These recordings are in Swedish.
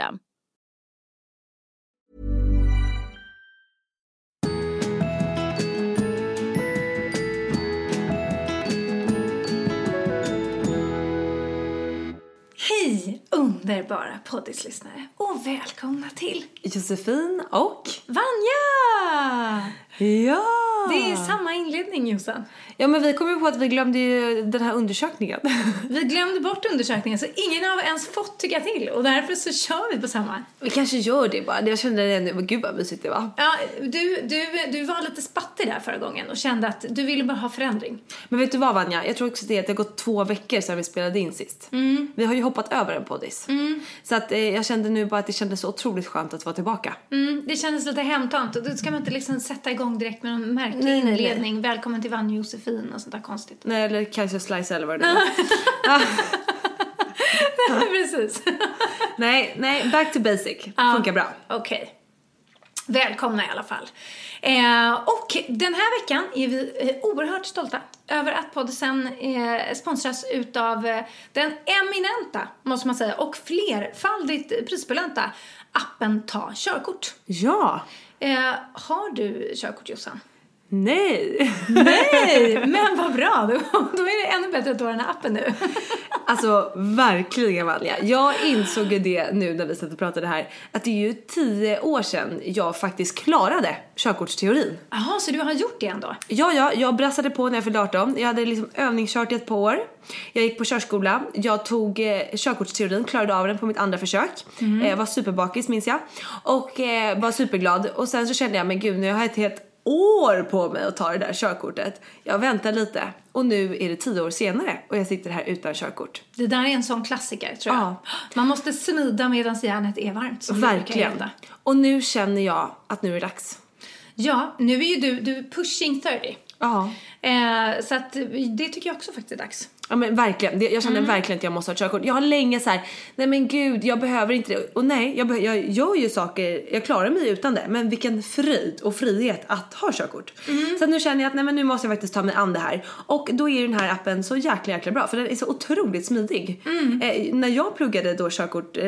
Hej underbara poddislyssnare och välkomna till Josefin och... Vanja! Ja! Det är samma inledning Jossan. Ja, men vi kom ju på att vi glömde ju den här undersökningen. Vi glömde bort undersökningen så ingen har ens fått tycka till och därför så kör vi på samma. Vi kanske gör det bara. Jag kände det nu, men gud vad mysigt det var. Ja, du, du, du var lite spattig där förra gången och kände att du ville bara ha förändring. Men vet du vad Vanja? Jag tror också det att det har gått två veckor sedan vi spelade in sist. Vi har ju hoppat över en poddis. Så att eh, jag kände nu bara att det kändes så otroligt skönt att vara tillbaka. Mm, det kändes lite hemtamt och då ska man inte liksom sätta igång direkt med någon märklig Nej, nej, nej. inledning. Välkommen till och Josefin och sånt där konstigt. Nej, eller Kajsa Slice eller vad det var. Precis. nej, nej, back to basic. Funkar bra. Okej. Välkomna i alla fall. Eh, och den här veckan är vi eh, oerhört stolta över att podden eh, sponsras utav eh, den eminenta, måste man säga, och flerfaldigt prisbelönta appen Ta körkort. Ja! Eh, har du körkort Jossan? Nej! Nej, men vad bra! Då, då är det ännu bättre att du har den här appen nu. Alltså verkligen Vanja. Jag insåg ju det nu när vi satt och pratade här att det är ju tio år sedan jag faktiskt klarade körkortsteorin. Jaha, så du har gjort det ändå? Ja, ja, jag brassade på när jag fyllde 18. Jag hade liksom övningskört i ett par år. Jag gick på körskola. Jag tog eh, körkortsteorin, klarade av den på mitt andra försök. Eh, var superbakis minns jag. Och eh, var superglad. Och sen så kände jag, men gud nu har jag ett helt år på mig att ta det där körkortet. Jag väntar lite. Och nu är det tio år senare och jag sitter här utan körkort. Det där är en sån klassiker tror jag. Ja. Man måste smida medan järnet är varmt. som Verkligen. Och nu känner jag att nu är det dags. Ja, nu är ju du, du pushing 30. Ja. Eh, så att det tycker jag också faktiskt är dags. Ja men verkligen, jag känner verkligen att jag måste ha ett körkort. Jag har länge så här, nej men gud jag behöver inte det. Och nej, jag, jag gör ju saker, jag klarar mig utan det. Men vilken fröjd och frihet att ha körkort. Så att nu känner jag att nej men nu måste jag faktiskt ta mig an det här. Och då är den här appen så jäkla jäkla bra för den är så otroligt smidig. Eh, när jag pluggade då körkort, eh,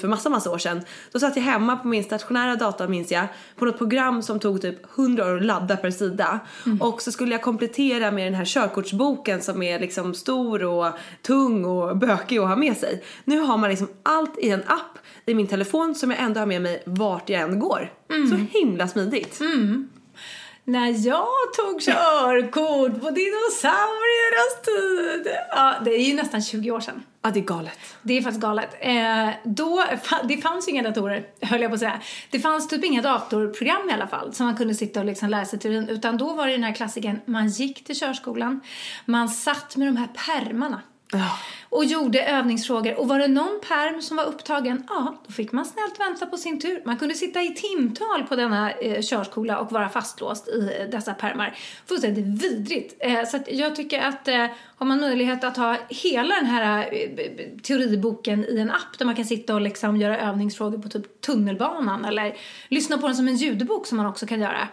för massa massa år sedan. Då satt jag hemma på min stationära dator minns jag. På något program som tog typ 100 år att ladda per sida. Och så skulle jag komplettera med den här körkortsboken som är liksom stor och tung och bökig att ha med sig. Nu har man liksom allt i en app i min telefon som jag ändå har med mig vart jag än går. Så himla smidigt. När jag tog körkort på dinosauriernas tid. Ja, det är ju nästan 20 år sedan. Ja, det är galet. Det är faktiskt galet. Eh, då, det fanns ju inga datorer, höll jag på att säga. Det fanns typ inga datorprogram i alla fall som man kunde sitta och liksom lära sig teorin. Utan då var det den här klassiken, man gick till körskolan, man satt med de här Ja. Och gjorde övningsfrågor. Och var det någon perm som var upptagen, ja, då fick man snällt vänta på sin tur. Man kunde sitta i timtal på denna eh, körskola och vara fastlåst i eh, dessa permar. Fullständigt vidrigt. Eh, så att jag tycker att eh, har man möjlighet att ha hela den här eh, teoriboken i en app där man kan sitta och liksom göra övningsfrågor på typ tunnelbanan eller lyssna på den som en ljudbok som man också kan göra.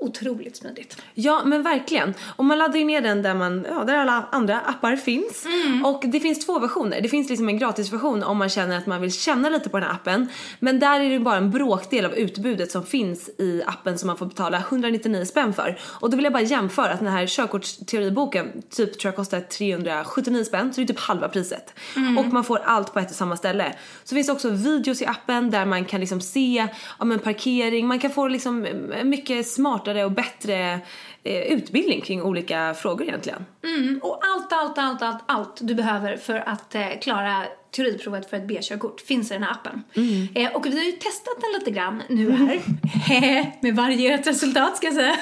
Otroligt smidigt. Ja men verkligen. Och man laddar ju ner den där, man, ja, där alla andra appar finns. Och det finns två versioner. Det finns liksom en gratisversion om man känner att man vill känna lite på den här appen. Men där är det bara en bråkdel av utbudet som finns i appen som man får betala 199 spänn för. Och då vill jag bara jämföra att den här körkortsteoriboken typ tror jag kostar 379 spänn så det är typ halva priset. Och man får allt på ett och samma ställe. Så finns det också videos i appen där man kan liksom se ja, men parkering, man kan få liksom eh, mycket smartare och bättre eh, utbildning kring olika frågor egentligen. Mm, och allt, allt, allt, allt, allt du behöver för att eh, klara teoriprovet för ett B-körkort finns i den här appen. Eh, och vi har ju testat den lite grann nu här. Med varierat resultat ska jag säga.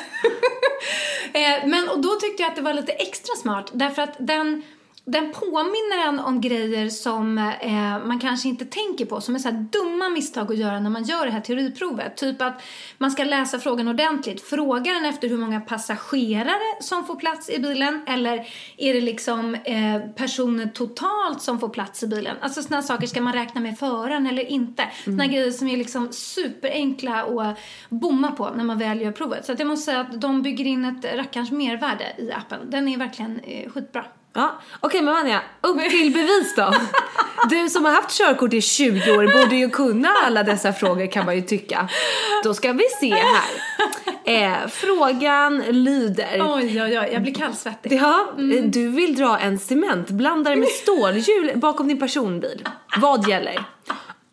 eh, men och då tyckte jag att det var lite extra smart därför att den den påminner en om grejer som eh, man kanske inte tänker på, som är så dumma misstag att göra när man gör det här teoriprovet. Typ att man ska läsa frågan ordentligt. Frågar den efter hur många passagerare som får plats i bilen eller är det liksom eh, personer totalt som får plats i bilen? Alltså sådana saker, ska man räkna med föraren eller inte? Sådana grejer som är liksom superenkla att bomma på när man väl gör provet. Så att jag måste säga att de bygger in ett rackarns mervärde i appen. Den är verkligen eh, skitbra. Ja, okej men Vanja, upp till bevis då. Du som har haft körkort i 20 år borde ju kunna alla dessa frågor kan man ju tycka. Då ska vi se här. Eh, frågan lyder. Oj, oj, oj, jag blir kallsvettig. Ja, du vill dra en cementblandare med stålhjul bakom din personbil. Vad gäller?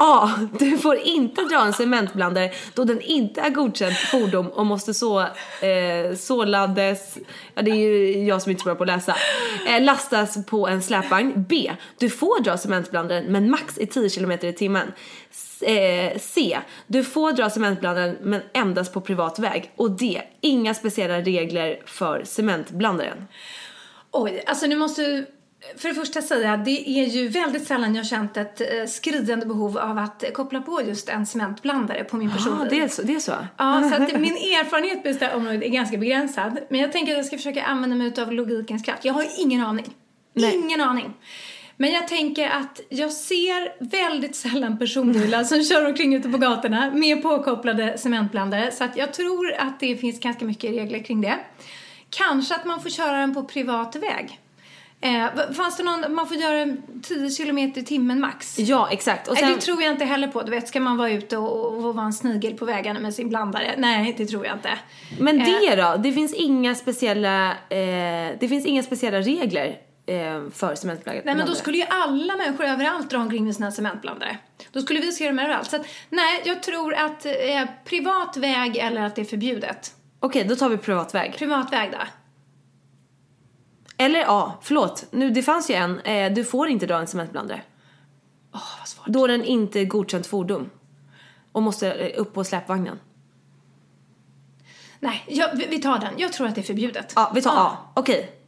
A. Du får inte dra en cementblandare då den inte är godkänt fordon och måste så, eh, sålades, ja det är ju jag som inte är så bra på att läsa, eh, lastas på en släpvagn. B. Du får dra cementblandaren men max i 10 km i timmen. Eh, C. Du får dra cementblandaren men endast på privat väg. Och D. Inga speciella regler för cementblandaren. Oj, alltså nu måste för det första säga att det är ju väldigt sällan jag känt ett eh, skriande behov av att koppla på just en cementblandare på min Ja, personbil. Ah, det är så. Det är så. Ja, så att min erfarenhet på just det här området är ganska begränsad. Men jag tänker att jag ska försöka använda mig av logikens kraft. Jag har ingen aning. Nej. Ingen aning. Men jag tänker att jag ser väldigt sällan personbilar som kör omkring ute på gatorna med påkopplade cementblandare. Så att jag tror att det finns ganska mycket regler kring det. Kanske att man får köra den på privat väg. Eh, fanns det någon, man får göra 10 km i timmen max? Ja, exakt. Och sen, det tror jag inte heller på. Du vet, ska man vara ute och, och vara en snigel på vägarna med sin blandare? Nej, det tror jag inte. Men Eh. det då? Det finns inga speciella, eh, det finns inga speciella regler eh, för cementblandare. Nej, men då skulle ju alla människor överallt dra omkring med sina cementblandare. Då skulle vi se dem överallt. Så att, nej, jag tror att eh, privat väg eller att det är förbjudet. Okej, då tar vi privat väg. Privat väg då? Eller ja, förlåt. Nu, det fanns ju en. Eh, du får inte dra en cementblandare. Åh, vad svårt. Då är den inte godkänt fordon. Och måste eh, upp på släpvagnen. Nej, jag, vi, tar den. Jag tror att det är förbjudet. Ja, vi tar A. Okej.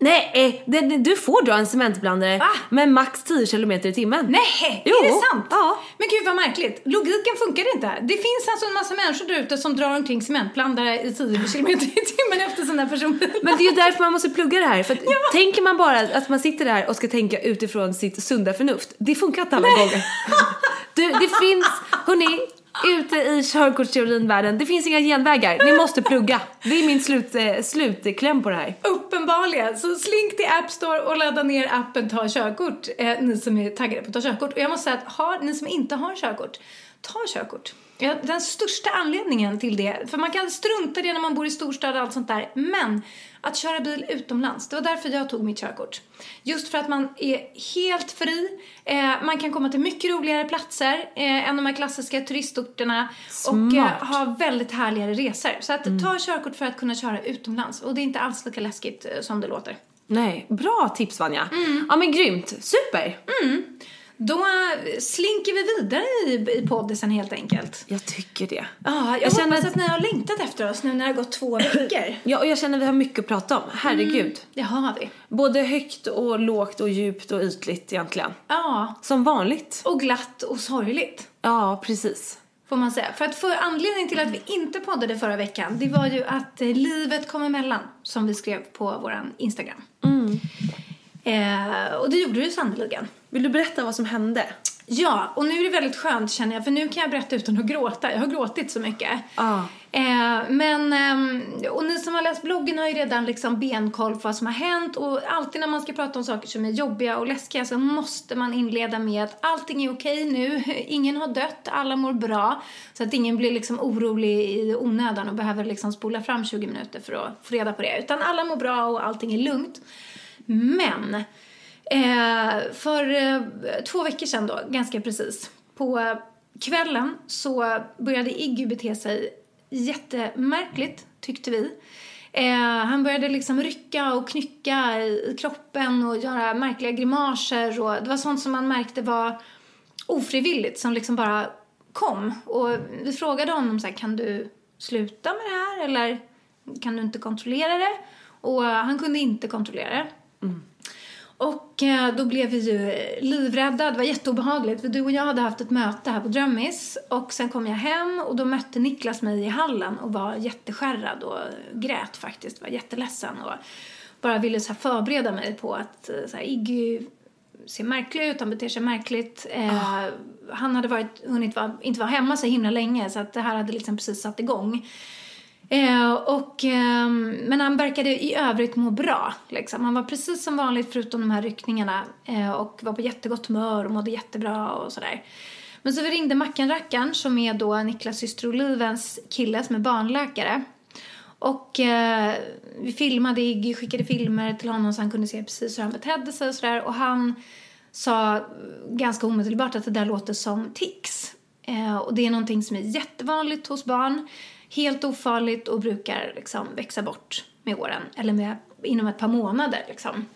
Nej, eh, det, det, du får dra en cementblandare Va? med max 10 km i timmen. Nej, Jo, är det sant? ja. Men gud vad märkligt. Logiken funkar inte. Det finns alltså en massa människor där ute som drar omkring cementblandare i 10 km i timmen efter sådana personbilar. Men det är ju därför man måste plugga det här. För att tänker man bara att man sitter där och ska tänka utifrån sitt sunda förnuft. Det funkar inte alla gånger. Du, det finns, hörni, ute i körkortsteorin-världen, det finns inga genvägar. Ni måste plugga. Det är min slut, eh, slutkläm på det här. Uppenbarligen. Så slink till App Store och ladda ner appen Ta körkort. Eh, ni som är taggade på att ta körkort. Och jag måste säga att har, ni som inte har körkort, ta körkort. Ja, den största anledningen till det, för man kan strunta i det när man bor i storstad och allt sånt där, men att köra bil utomlands, det var därför jag tog mitt körkort. Just för att man är helt fri, eh, man kan komma till mycket roligare platser eh, än de här klassiska turistorterna och eh, Smart. ha väldigt härligare resor. Så att ta körkort för att kunna köra utomlands och det är inte alls lika läskigt eh, som det låter. Nej, bra tips Vanja. Ja men grymt, super. Då eh, slinker vi vidare i, i poddisen helt enkelt. Jag tycker det. Ja, jag, Jag känner hoppas att- att ni har längtat efter oss nu när det har gått två veckor. Ja, och jag känner att vi har mycket att prata om. Herregud. Det har vi. Både högt och lågt och djupt och ytligt egentligen. Ja, Som vanligt. och glatt och sorgligt. Ja, precis. Får man säga. För att för anledningen till att vi inte poddade förra veckan, det var ju att eh, livet kom emellan, som vi skrev på våran Instagram. Eh, och det gjorde ju sannerligen. Vill du berätta vad som hände? Ja, och nu är det väldigt skönt känner jag, för nu kan jag berätta utan att gråta. Jag har gråtit så mycket. Ja. Eh, men, ehm, och ni som har läst bloggen har ju redan liksom benkoll på vad som har hänt och alltid när man ska prata om saker som är jobbiga och läskiga så måste man inleda med att allting är okej nu, ingen har dött, alla mår bra. Så att ingen blir liksom orolig i onödan och behöver liksom spola fram 20 minuter för att få reda på det. Utan alla mår bra och allting är lugnt. Men eh, för eh, två veckor sedan då, ganska precis, på kvällen så började Iggy bete sig jättemärkligt, tyckte vi. Eh, han började liksom rycka och knycka i, i kroppen och göra märkliga grimaser och det var sånt som man märkte var ofrivilligt som liksom bara kom. Och vi frågade honom så här, kan du sluta med det här eller kan du inte kontrollera det? Och han kunde inte kontrollera det. Och eh, då blev vi ju livrädda. Det var jätteobehagligt. För du och jag hade haft ett möte här på Drömmis. Och sen kom jag hem och då mötte Niklas mig i hallen och var jätteskärrad och grät faktiskt. Var jätteledsen och bara ville så förbereda mig på att eh, så här, Iggy ser märklig ut, han beter sig märkligt. Eh, Han hade varit, hunnit vara, inte vara hemma så himla länge så att det här hade liksom precis satt igång. Eh, och, ehm, men han verkade i övrigt må bra. Liksom. Han var precis som vanligt förutom de här ryckningarna eh, och var på jättegott humör och mådde jättebra och sådär. Men så vi ringde Mackan Rackarn som är då Niklas syster Olivens kille som är barnläkare. Och eh, vi filmade Iggy, skickade filmer till honom så han kunde se precis hur han betedde sig och sådär. Och han sa ganska omedelbart att det där låter som tics. Eh, och det är någonting som är jättevanligt hos barn. Helt ofarligt och brukar liksom växa bort med åren. Eller med, inom ett par månader liksom.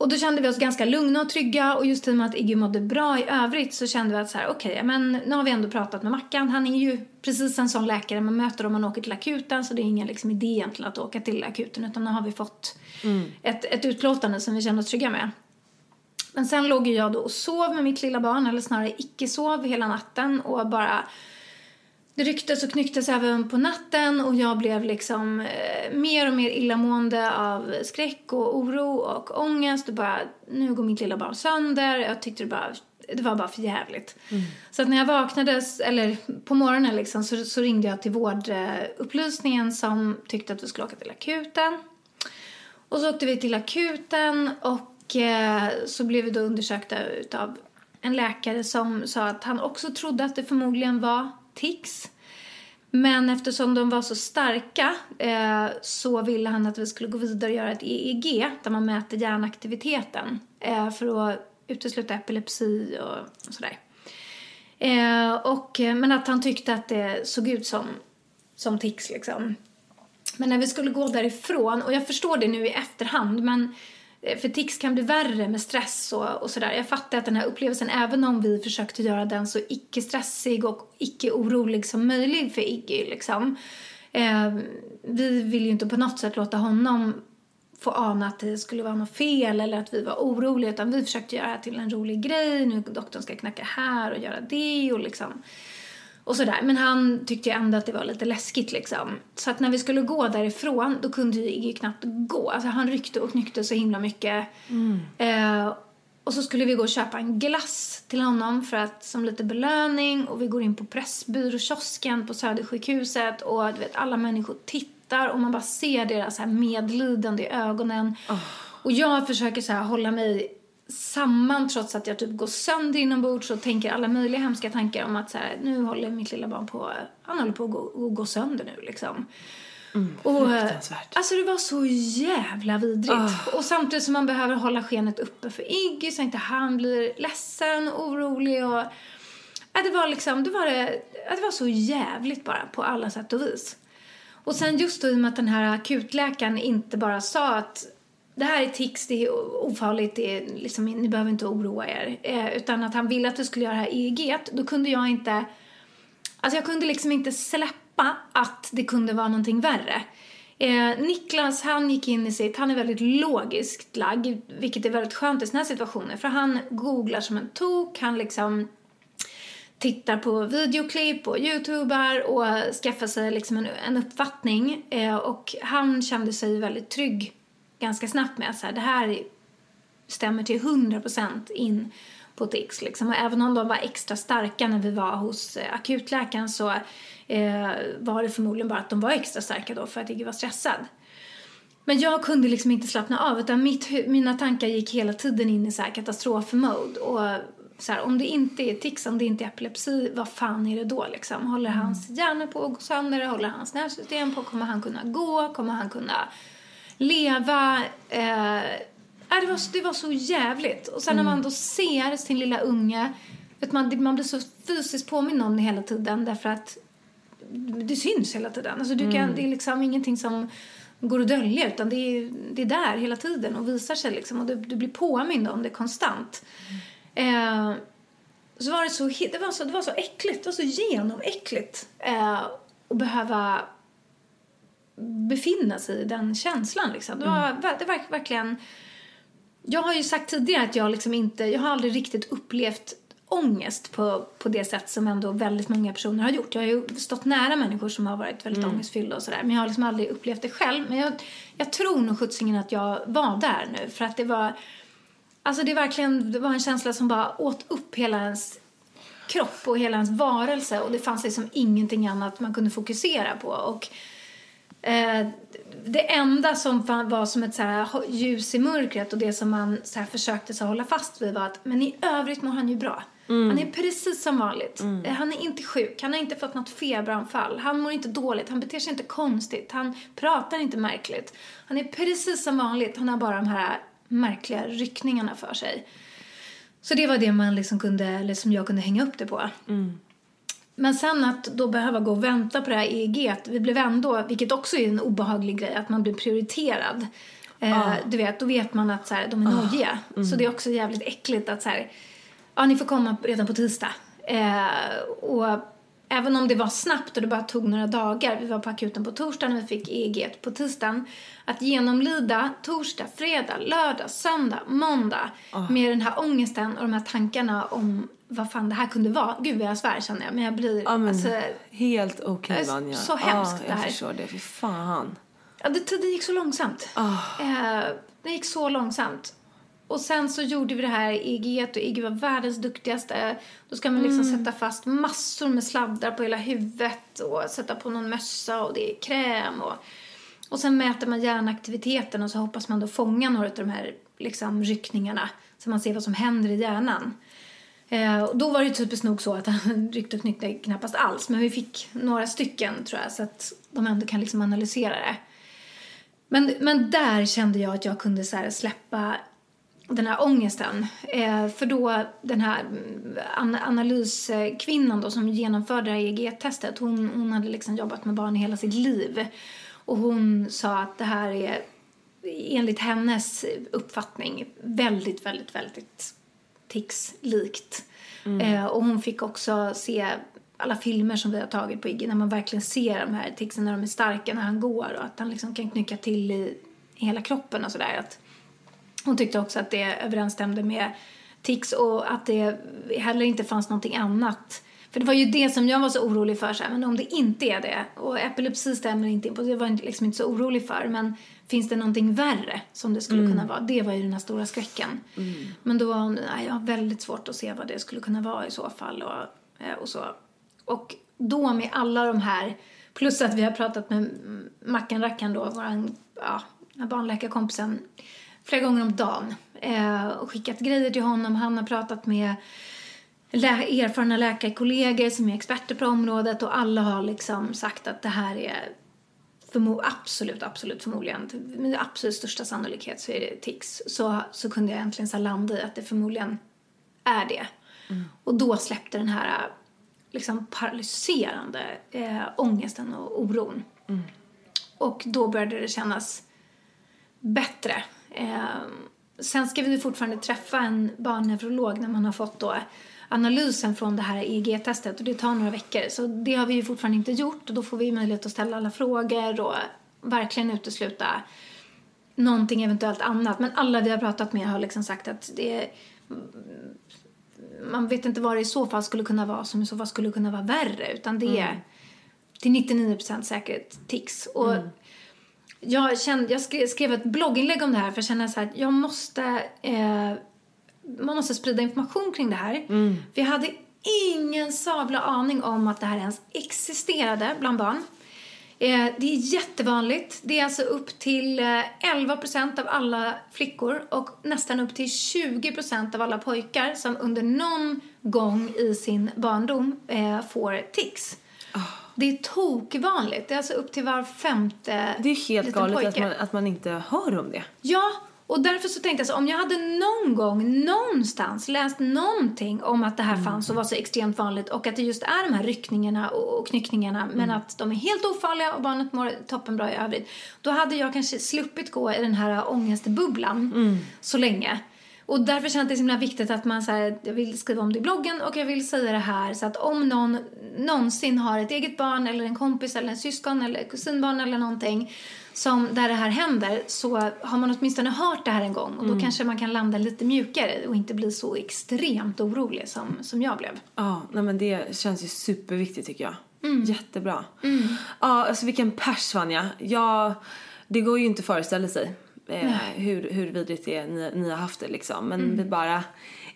Och då kände vi oss ganska lugna och trygga och just i och med att Iggy mådde bra i övrigt så kände vi att så här, okej, men nu har vi ändå pratat med Mackan. Han är ju precis en sån läkare man möter om man åker till akuten så det är ingen liksom idé egentligen att åka till akuten utan nu har vi fått ett, ett utlåtande som vi känner oss trygga med. Men sen låg jag då och sov med mitt lilla barn, eller snarare icke-sov hela natten och bara det rycktes och knycktes även på natten och jag blev liksom eh, mer och mer illamående av skräck och oro och ångest. Och bara, nu går mitt lilla barn sönder. Jag tyckte det bara, det var bara för jävligt. Så att när jag vaknade, eller på morgonen liksom, så, så ringde jag till vårdupplysningen som tyckte att vi skulle åka till akuten. Och så åkte vi till akuten och eh, så blev vi då undersökta utav en läkare som sa att han också trodde att det förmodligen var tics. Men eftersom de var så starka eh, så ville han att vi skulle gå vidare och göra ett EEG där man mäter hjärnaktiviteten eh, för att utesluta epilepsi och, och sådär. Eh, och, eh, men att han tyckte att det såg ut som, som tics liksom. Men när vi skulle gå därifrån, och jag förstår det nu i efterhand, men Eh, för tics kan bli värre med stress och, och sådär. Jag fattar att den här upplevelsen, även om vi försökte göra den så icke-stressig och icke-orolig som möjligt för Iggy liksom. Eh, vi vill ju inte på något sätt låta honom få ana att det skulle vara något fel eller att vi var oroliga utan vi försökte göra det till en rolig grej. Nu doktorn ska knacka här och göra det och liksom och sådär. Men han tyckte ju ändå att det var lite läskigt liksom. Så att när vi skulle gå därifrån då kunde ju Iggy knappt gå. Alltså han ryckte och knyckte så himla mycket. Eh, och så skulle vi gå och köpa en glass till honom för att, som lite belöning. Och vi går in på Pressbyråkiosken på Södersjukhuset och du vet alla människor tittar och man bara ser deras här medlidande i ögonen. Och jag försöker så här hålla mig samman trots att jag typ går sönder inombords och tänker alla möjliga hemska tankar om att så här, nu håller mitt lilla barn på, han håller på att gå, att gå sönder nu liksom. och, eh, alltså det var så jävla vidrigt. Och samtidigt som man behöver hålla skenet uppe för Iggy så inte han blir ledsen orolig och ja, det var liksom, det var, det, ja, det var så jävligt bara på alla sätt och vis. Och sen just då i och med att den här akutläkaren inte bara sa att det här är tics, det är ofarligt, det är liksom, ni behöver inte oroa er. Eh, utan att han ville att vi skulle göra det här EEG, då kunde jag inte, alltså jag kunde liksom inte släppa att det kunde vara någonting värre. Eh, Niklas, han gick in i sitt, han är väldigt logiskt lagd, vilket är väldigt skönt i sådana här situationer. För han googlar som en tok, han liksom tittar på videoklipp och youtubar och skaffar sig liksom en, en uppfattning. Eh, och han kände sig väldigt trygg ganska snabbt med att det här stämmer till 100% in på tics. Liksom. Och även om de var extra starka när vi var hos eh, akutläkaren så eh, var det förmodligen bara att de var extra starka då för att jag var stressad. Men jag kunde liksom inte slappna av utan mitt, mina tankar gick hela tiden in i så här katastrofmode. Och så här, om det inte är tics, om det inte är epilepsi, vad fan är det då liksom? Håller mm. hans hjärna på att gå sönder? Håller hans nervsystem på? Kommer han kunna gå? Kommer han kunna leva? Eh, det, var, det var så jävligt. Och sen mm. när man då ser sin lilla unge, vet man, man blir så fysiskt påminn om det hela tiden därför att det syns hela tiden. Alltså du kan, mm. Det är liksom ingenting som går att dölja utan det är, det är där hela tiden och visar sig liksom och du, du blir påmind om det konstant. Mm. Eh, så var det, så, det, var så, det var så äckligt, det var så genomäckligt eh, att behöva befinna sig i den känslan liksom. Det var, mm. det var verkligen jag har ju sagt tidigare att jag liksom inte, jag har aldrig riktigt upplevt ångest på, på det sätt som ändå väldigt många personer har gjort. Jag har ju stått nära människor som har varit väldigt mm. ångestfyllda och sådär. Men jag har liksom aldrig upplevt det själv. Men jag, jag tror nog sjuttsingen att jag var där nu. För att det var, alltså det verkligen, det var en känsla som bara åt upp hela ens kropp och hela ens varelse. Och det fanns liksom ingenting annat man kunde fokusera på. Och eh, det enda som var som ett så här ljus i mörkret och det som man så försökte så hålla fast vid var att men i övrigt mår han ju bra. Mm. Han är precis som vanligt. Mm. Eh, han är inte sjuk, han har inte fått något feberanfall. Han mår inte dåligt, han beter sig inte konstigt, han pratar inte märkligt. Han är precis som vanligt, han har bara de här märkliga ryckningarna för sig. Så det var det man liksom kunde, eller som jag kunde hänga upp det på. Mm. Men sen att då behöva gå och vänta på det här EEG, vi blev ändå, vilket också är en obehaglig grej, att man blir prioriterad. Ah. Du vet, då vet man att så här, de är ah. nojiga. Mm. Så det är också jävligt äckligt att så här, ja ni får komma redan på tisdag. Eh, och även om det var snabbt och det bara tog några dagar, vi var på akuten på torsdagen och vi fick EEG på tisdagen, att genomlida torsdag, fredag, lördag, söndag, måndag oh. med den här ångesten och de här tankarna om vad fan det här kunde vara. Gud vad jag svär känner jag, men jag blir ja, men, alltså, Helt okej okay, Vanja. Så hemskt oh, det här. Jag förstår det, fy fan. Ja, det, tiden gick så långsamt. Oh. Eh, det gick så långsamt. Och sen så gjorde vi det här EG och EG var världens duktigaste. Då ska man liksom mm. sätta fast massor med sladdar på hela huvudet och sätta på någon mössa och det är kräm och och sen mäter man hjärnaktiviteten och så hoppas man då fånga några av de här liksom, ryckningarna så man ser vad som händer i hjärnan. Eh, och då var det typiskt nog så att han ryckte och knyckte knappast alls men vi fick några stycken tror jag så att de ändå kan liksom analysera det. Men, men där kände jag att jag kunde så släppa den här ångesten. Eh, för då den här mm, an analyskvinnan då som genomförde det här EEG-testet, hon, hon hade liksom jobbat med barn hela sitt liv. Och hon sa att det här är enligt hennes uppfattning väldigt, väldigt, väldigt tics-likt. Mm. Eh, och hon fick också se alla filmer som vi har tagit på Iggy när man verkligen ser de här ticsen när de är starka när han går och att han liksom kan knycka till i hela kroppen och sådär. Hon tyckte också att det överensstämde med tics och att det heller inte fanns någonting annat. För det var ju det som jag var så orolig för, så här, men om det inte är det och epilepsi stämmer inte in på, det var jag liksom inte så orolig för. Men finns det någonting värre som det skulle mm. kunna vara? Det var ju den här stora skräcken. Mm. Men då var nej, jag har väldigt svårt att se vad det skulle kunna vara i så fall och, eh, och så. Och då med alla de här, plus att vi har pratat med Mackan Rackan då, våran, ja, barnläkarkompisen, flera gånger om dagen eh, och skickat grejer till honom. Han har pratat med lä erfarna läkarkollegor som är experter på området och alla har liksom sagt att det här är absolut, absolut förmodligen, med absolut största sannolikhet så är det tics. Så, så kunde jag äntligen så landa i att det förmodligen är det. Mm. Och då släppte den här liksom paralyserande eh, ångesten och oron. Mm. Och då började det kännas bättre Eh, sen ska vi fortfarande träffa en barnneurolog när man har fått då analysen från det här EEG-testet och det tar några veckor. Så det har vi ju fortfarande inte gjort och då får vi möjlighet att ställa alla frågor och verkligen utesluta någonting eventuellt annat. Men alla vi har pratat med har liksom sagt att det man vet inte vad det i så fall skulle kunna vara som i så fall skulle kunna vara värre utan det är till 99% säkert tics. Och jag, kände, jag skrev, ett blogginlägg om det här för jag känner så här att jag måste eh, man måste sprida information kring det här. Vi hade ingen sabla aning om att det här ens existerade bland barn. Eh, det är jättevanligt. Det är alltså upp till eh, 11% av alla flickor och nästan upp till 20% av alla pojkar som under någon gång i sin barndom eh, får tics. Det är tokvanligt. Det är alltså upp till var femte Det är helt liten galet pojke. att man, att man inte hör om det. Ja, och därför så tänkte jag så om jag hade någon gång någonstans läst någonting om att det här fanns och var så extremt vanligt och att det just är de här ryckningarna och knyckningarna men att de är helt ofarliga och barnet mår toppenbra i övrigt. Då hade jag kanske sluppit gå i den här ångestbubblan så länge. Och därför känns det så himla viktigt att man så här, jag vill skriva om det i bloggen och jag vill säga det här så att om någon någonsin har ett eget barn eller en kompis eller en syskon eller kusinbarn eller någonting som där det här händer så har man åtminstone hört det här en gång och då kanske man kan landa lite mjukare och inte bli så extremt orolig som, som jag blev. Ja, nej men det känns ju superviktigt tycker jag. Mm. Jättebra. Ja, alltså vilken pers Vanja. Ja, det går ju inte att föreställa sig eh, hur, hur vidrigt det är ni, ni har haft det liksom. Men Mm. vi bara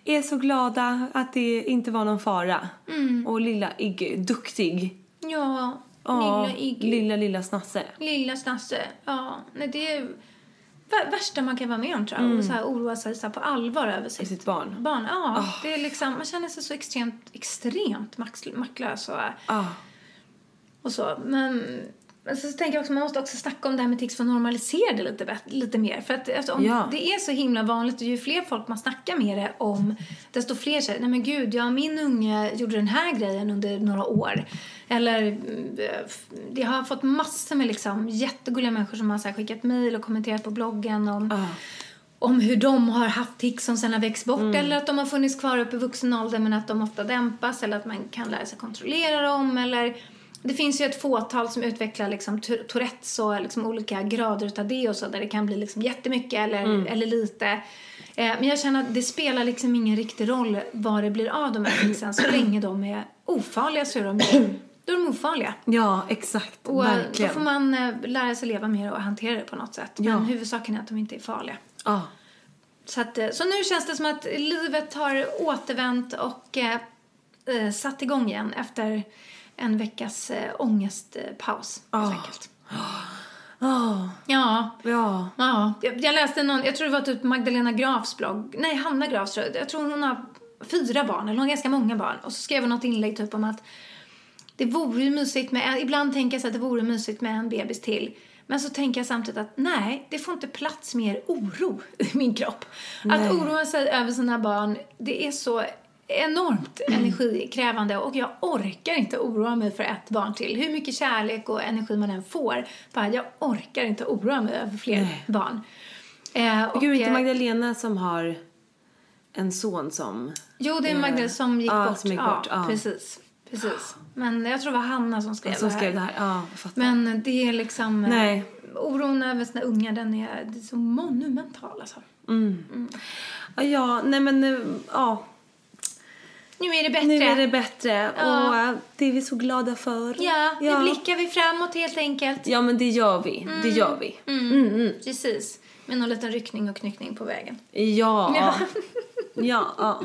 är så glada att det inte var någon fara. Mm. Och lilla Iggy, duktig. Ja, Ja, lilla Iggy. lilla, lilla snasse. Lilla Snasse. Ja, nej det är vär- värsta man kan vara med om tror jag. Och så här oroa sig så på allvar över sitt, sitt barn. barn. Ja, det är liksom, man känner sig så extremt, extremt max- maktlös och, Ja, och så. Men, men så tänker jag också, man måste också snacka om det här med tics för att normalisera det lite, lite mer. För att alltså, om Ja. det är så himla vanligt och ju fler folk man snackar med det om, desto fler säger, nej men gud, ja min unge gjorde den här grejen under några år. Eller, mm, det har fått massor med liksom jättegulliga människor som har så här skickat mejl och kommenterat på bloggen om om hur de har haft tics som sen har växt bort eller att de har funnits kvar upp i vuxen ålder men att de ofta dämpas eller att man kan lära sig kontrollera dem eller det finns ju ett fåtal som utvecklar liksom Tourettes och liksom olika grader utav det och så där det kan bli liksom jättemycket eller, eller lite. Eh, men jag känner att det spelar liksom ingen riktig roll vad det blir av de här ticsen så länge de är ofarliga så är de, då är de ofarliga. ja exakt. Och eh, Verkligen. då får man eh, lära sig leva med det och hantera det på något sätt. Men Ja. huvudsaken är att de inte är farliga. Ja. Så, att, eh, så nu känns det som att livet har återvänt och eh, eh, satt igång igen efter en veckas eh, ångestpaus. helt enkelt. Ja. Ja, Ja. ja. Jag, läste någon, jag tror det var typ Magdalena Grafs blogg, nej Hanna Grafs tror jag, jag tror hon har fyra barn, eller hon har ganska många barn. Och så skrev hon något inlägg typ om att det vore ju mysigt med, ibland tänker jag så att det vore mysigt med en bebis till. Men så tänker jag samtidigt att nej, det får inte plats mer oro i min kropp. Att oroa sig över sina barn, det är så enormt energikrävande och jag orkar inte oroa mig för ett barn till. Hur mycket kärlek och energi man än får, bara jag orkar inte oroa mig över fler barn. Eh, och, Gud, inte eh, Magdalena som har en son som... Jo, det är Magdalena som gick Ja, bort. som gick bort, ja. precis. Precis. Men jag tror det var Hanna som skrev, Som skrev det här. Ja. Men det är liksom... eh, Nej. Oron över sina ungar, den är, är så monumental alltså. Ja, Ja, nej men eh, ja. Nu är det bättre. Nu är det bättre Ja. och eh, det är vi så glada för. Ja, ja. nu blickar vi framåt helt enkelt. Ja, men det gör vi. Det gör vi. Precis. Med någon liten ryckning och knyckning på vägen. Ja. Ja. Ja. ja.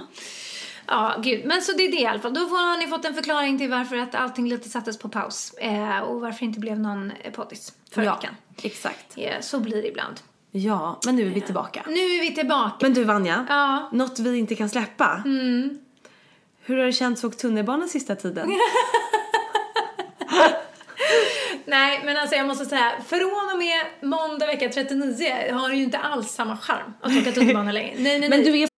Ja, gud. Men så det är det i alla fall. Då har ni fått en förklaring till varför att allting lite sattes på paus. Eh, och varför det inte blev någon eh, poddis förra ja. veckan. Exakt. Eh, så blir det ibland. Ja, men nu är vi tillbaka. Nu är vi tillbaka. Men du Vanja, Ja. något vi inte kan släppa. Hur har det känts att åka tunnelbana sista tiden? Nej, men alltså jag måste säga, från och med måndag vecka 39 har det ju inte alls samma charm att åka tunnelbana längre. Nej, nej, Men nej. du är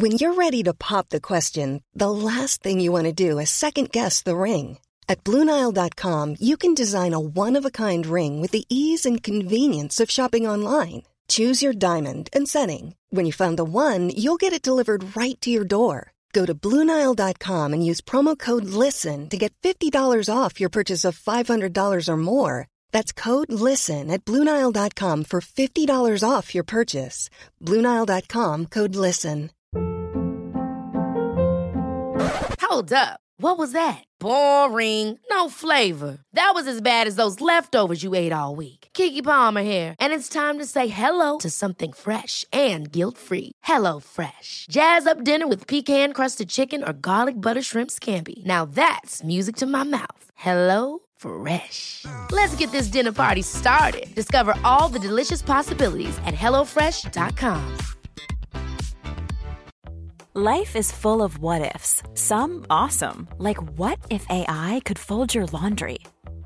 When you're ready to pop the question, the last thing you want to do is second guess the ring. At Bluenile.com, you can design a one of a kind ring with the ease and convenience of shopping online. Choose your diamond and setting. When you find the one, you'll get it delivered right to your door. Go to Bluenile.com and use promo code LISTEN to get $50 off your purchase of $500 or more. That's code LISTEN at Bluenile.com for $50 off your purchase. Bluenile.com code LISTEN. Hold up. What was that? Boring. No flavor. That was as bad as those leftovers you ate all week. Kiki Palmer here, and it's time to say hello to something fresh and guilt-free. Hello Fresh. Jazz up dinner with pecan-crusted chicken or garlic butter shrimp scampi. Now that's music to my mouth. Hello Fresh. Let's get this dinner party started. Discover all the delicious possibilities at hellofresh.com. Life is full of what ifs. Some awesome, like what if AI could fold your laundry?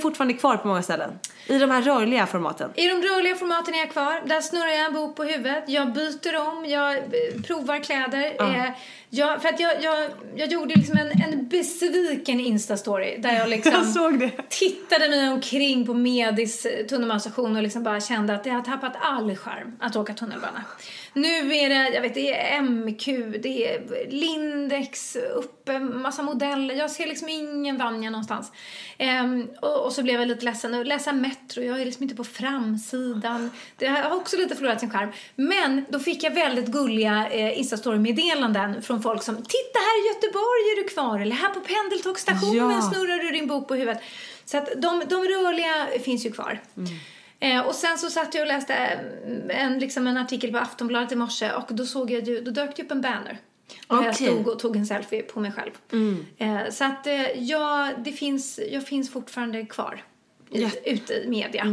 fortfarande kvar på många ställen. I de här rörliga formaten. I de rörliga formaten är jag kvar. Där snurrar jag en bok på huvudet. Jag byter om, jag eh, provar kläder. Eh, jag, för att jag, jag, jag gjorde liksom en, en besviken Instastory där jag liksom Jag det. tittade mig omkring på Medis eh, tunnelbanestation och liksom bara kände att jag har tappat all charm att åka tunnelbana. Nu är det, jag vet, det är MQ, det är Lindex, uppe, massa modeller. Jag ser liksom ingen Vanja någonstans. Ehm, och, och så blev jag lite ledsen. Och läsa Metro, jag är liksom inte på framsidan. Det har också lite förlorat sin charm. Men då fick jag väldigt gulliga eh, Instastory-meddelanden från folk som Titta här i Göteborg är du kvar, eller här på pendeltågsstationen Ja. snurrar du din bok på huvudet. Så att de, de rörliga finns ju kvar. Eh, och sen så satt jag och läste eh, en, liksom en artikel på Aftonbladet i morse och då såg jag ju, då dök det upp en banner. Där jag stod och tog en selfie på mig själv. Eh, så att eh, ja, det finns, jag finns fortfarande kvar i, Ja. ute i media.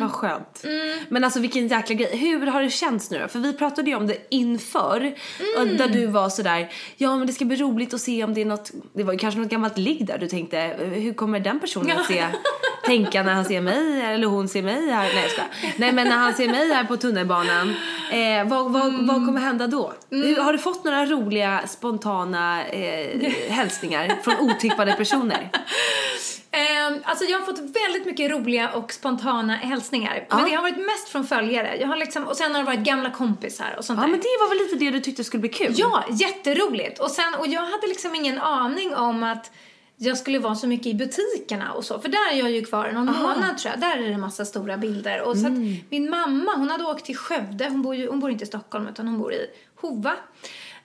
Vad skönt. Men alltså vilken jäkla grej. Hur har det känts nu då? För vi pratade ju om det inför. och Där du var sådär, ja men det ska bli roligt att se om det är något, det var ju kanske något gammalt ligg där du tänkte, hur kommer den personen att se, tänka när han ser mig eller hon ser mig här, nej skojar. Nej men när han ser mig här på tunnelbanan, eh, vad, vad, vad kommer hända då? Hur- Har du fått några roliga spontana eh, hälsningar från otippade personer? Ehm, alltså jag har fått väldigt mycket roliga och spontana hälsningar. Men det har varit mest från följare. Jag har liksom, och sen har det varit gamla kompisar och sånt Ja där. men det var väl lite det du tyckte skulle bli kul? Ja, jätteroligt. Och, sen, och jag hade liksom ingen aning om att jag skulle vara så mycket i butikerna och så. För där är jag ju kvar någon månad tror jag. Där är det en massa stora bilder. Och så att min mamma, hon hade åkt till Skövde. Hon bor, ju, hon bor inte i Stockholm utan hon bor i Hova.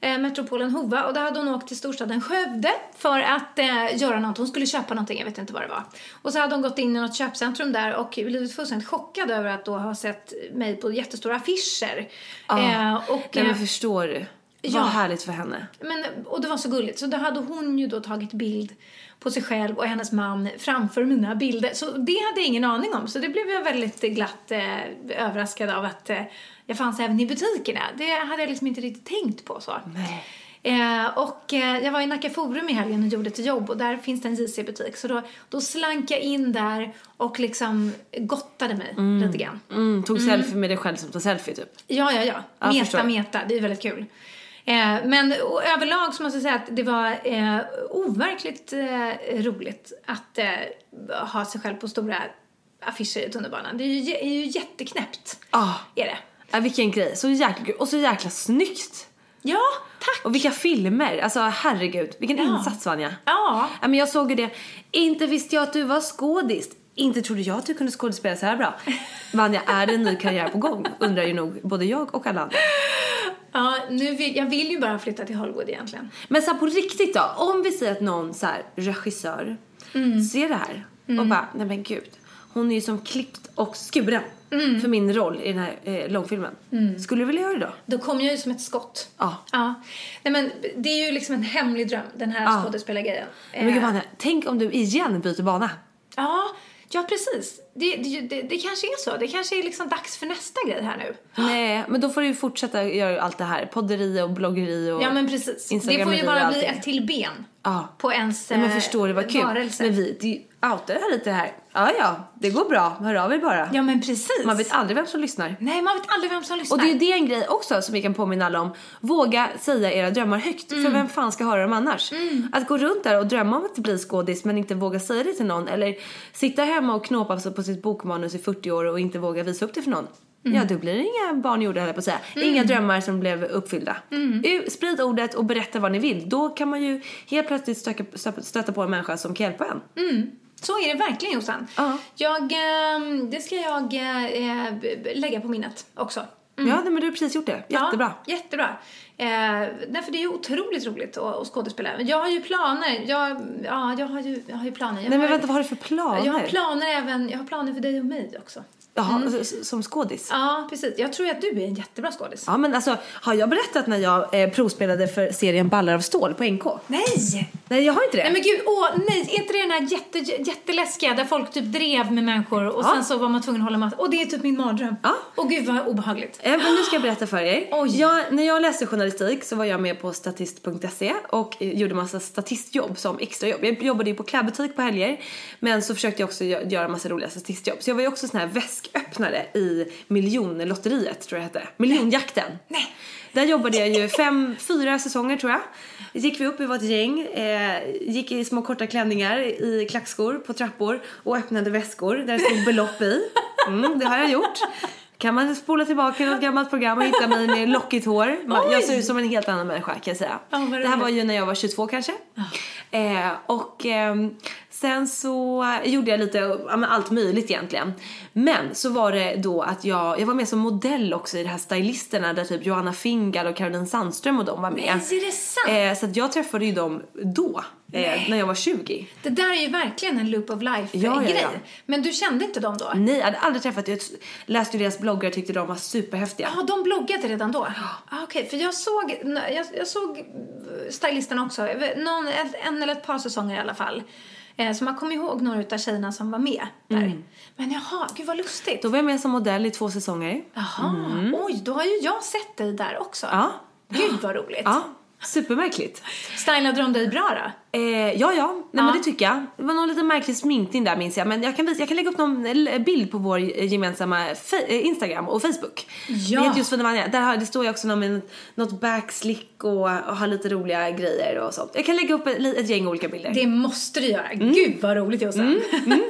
Eh, metropolen Hova. Och då hade hon åkt till storstaden Skövde för att eh, göra något. Hon skulle köpa någonting, jag vet inte vad det var. Och så hade hon gått in i något köpcentrum där och blivit fullständigt chockad över att då ha sett mig på jättestora affischer. Eh, och, Nej eh, men förstår du? Ja. Vad härligt för henne. Men, och det var så gulligt. Så då hade hon ju då tagit bild på sig själv och hennes man framför mina bilder. Så det hade jag ingen aning om. Så det blev jag väldigt glatt eh, överraskad av att eh, jag fanns även i butikerna. Det hade jag liksom inte riktigt tänkt på så. Eh, och eh, jag var i Nacka Forum i helgen och gjorde ett jobb och där finns det en JC-butik. Så då, då slank jag in där och liksom gottade mig lite grann. Mm, tog selfie med dig själv som tar selfie typ. Ja, ja, ja. Ja, meta, meta. Det är väldigt kul. Eh, men överlag så måste jag säga att det var eh, overkligt eh, roligt att eh, ha sig själv på stora affischer i tunnelbanan. Det är ju, är ju jätteknäppt. Ah. Är det. Ja, vilken grej. Så jäkla. Och så jäkla snyggt. Ja, tack! Och vilka filmer. Alltså herregud. Vilken Ja. insats Vanja. Ja. Ja, men jag såg ju det. Inte visste jag att du var skådis. Inte trodde jag att du kunde skådespela så här bra. Vanja, är det en ny karriär på gång? Undrar ju nog både jag och alla andra. Ja, nu vill, jag vill ju bara flytta till Hollywood egentligen. Men så här, på riktigt då, om vi säger att någon så här, regissör Mm. ser det här och bara, nej men gud, hon är ju som klippt och skuren för min roll i den här eh, långfilmen. Skulle du vilja göra det då? Då kom jag ju som ett skott. Ja. Ja. Nej men det är ju liksom en hemlig dröm, den här Ja. skådespelargrejen. Men gud, Eh, Vanja, tänk om du igen byter bana. Ja, ja precis. Det, det, det, det kanske är så. Det kanske är liksom dags för nästa grej här nu. Nej, men då får du ju fortsätta göra allt det här. Podderi och bloggeri och Ja men precis. Det får ju bara bli ett till ben Ja. på ens Nej men eh, förstår du vad kul. varelse. Men vi det outar det här lite här. Ja ja, det går bra. Hör av er bara. Ja men precis. Man vet aldrig vem som lyssnar. Nej man vet aldrig vem som lyssnar. Och det är ju det en grej också som vi kan påminna alla om. Våga säga era drömmar högt. Mm. För vem fan ska höra dem annars? Att gå runt där och drömma om att bli skådis men inte våga säga det till någon. Eller sitta hemma och knåpa på sitt bokmanus i 40 år och inte våga visa upp det för någon. Mm. Ja, då blir det inga barn gjorda höll på att säga. Inga drömmar som blev uppfyllda. Mm. Sprid ordet och berätta vad ni vill. Då kan man ju helt plötsligt stöka, stöta- på en människa som kan hjälpa en. Så är det verkligen Jossan. Ja. Jag, ehm, det ska jag eh, lägga på minnet också. Ja, nej, men du har precis gjort det. Jättebra. Ja, jättebra. Eh, därför det är ju otroligt roligt att, att skådespela. Jag har ju planer. Jag, ja, jag har ju, jag har ju planer. Jag Nej men vänta, vad har du för planer? Jag har planer även, jag har planer för dig och mig också. Jaha, s- som skådis? Ja, precis. Jag tror att du är en jättebra skådis. Ja men alltså, har jag berättat när jag eh, provspelade för serien Ballar av stål på NK? Nej! Nej jag har inte det. Nej men gud, åh nej, är inte det den här jätte, jätteläskiga där folk typ drev med människor och Ja. sen så var man tvungen att hålla massa, och det är typ min mardröm. Ja. Åh gud vad obehagligt. Eh, Men nu ska jag berätta för er. Oj. Jag, när jag läste journalistik så var jag med på statist.se och eh, gjorde massa statistjobb som extrajobb. Jag jobbade ju på klädbutik på helger men så försökte jag också gö- göra massa roliga statistjobb. Så jag var ju också sån här väsköppnare i miljonlotteriet tror jag det hette. Miljonjakten. Nej. Där jobbade jag ju fem, fyra säsonger tror jag. Gick vi upp, vi var ett gäng, eh, gick i små korta klänningar i klackskor på trappor och öppnade väskor där det stod belopp i. Mm, det har jag gjort. Kan man spola tillbaka något gammalt program och hitta mig med lockigt hår. Jag ser ut som en helt annan människa kan jag säga. Vad det här var ju när jag var 22 kanske. Eh, och ehm, sen så gjorde jag lite, ja, allt möjligt egentligen. Men så var det då att jag, jag var med som modell också i de här stylisterna där typ Johanna Fingal och Caroline Sandström och de var med. Nej, är det sant? Eh, så att jag träffade ju dem då, eh, när jag var 20. Det där är ju verkligen en loop of life Ja, ja, ja. Men du kände inte dem då? Nej, jag hade aldrig träffat, jag läste ju deras bloggar och tyckte de var superhäftiga. Ja, de bloggade redan då? Ah, Okej, för jag såg, jag, jag såg stylisterna också, Jag vet- någon, en, eller ett par säsonger i alla fall. Eh, så man kommer ihåg några utav tjejerna som var med där. Men jaha, gud vad lustigt. Då var jag med som modell i två säsonger. Jaha, oj, då har ju jag sett dig där också. Ja. Gud vad roligt. Ja, supermärkligt. Stylade de dig bra då? Eh, ja, ja. Nej, Ja. men det tycker jag. Det var någon liten märklig sminkning där minns jag. Men jag kan, visa, jag kan lägga upp någon l- bild på vår gemensamma fe- eh, Instagram och Facebook. Ja. Det heter Josefin Vanja. Där har, det står ju också någon något backslick och, och har lite roliga grejer och sånt. Jag kan lägga upp ett, ett gäng olika bilder. Det måste du göra. Mm. Gud vad roligt Jossan.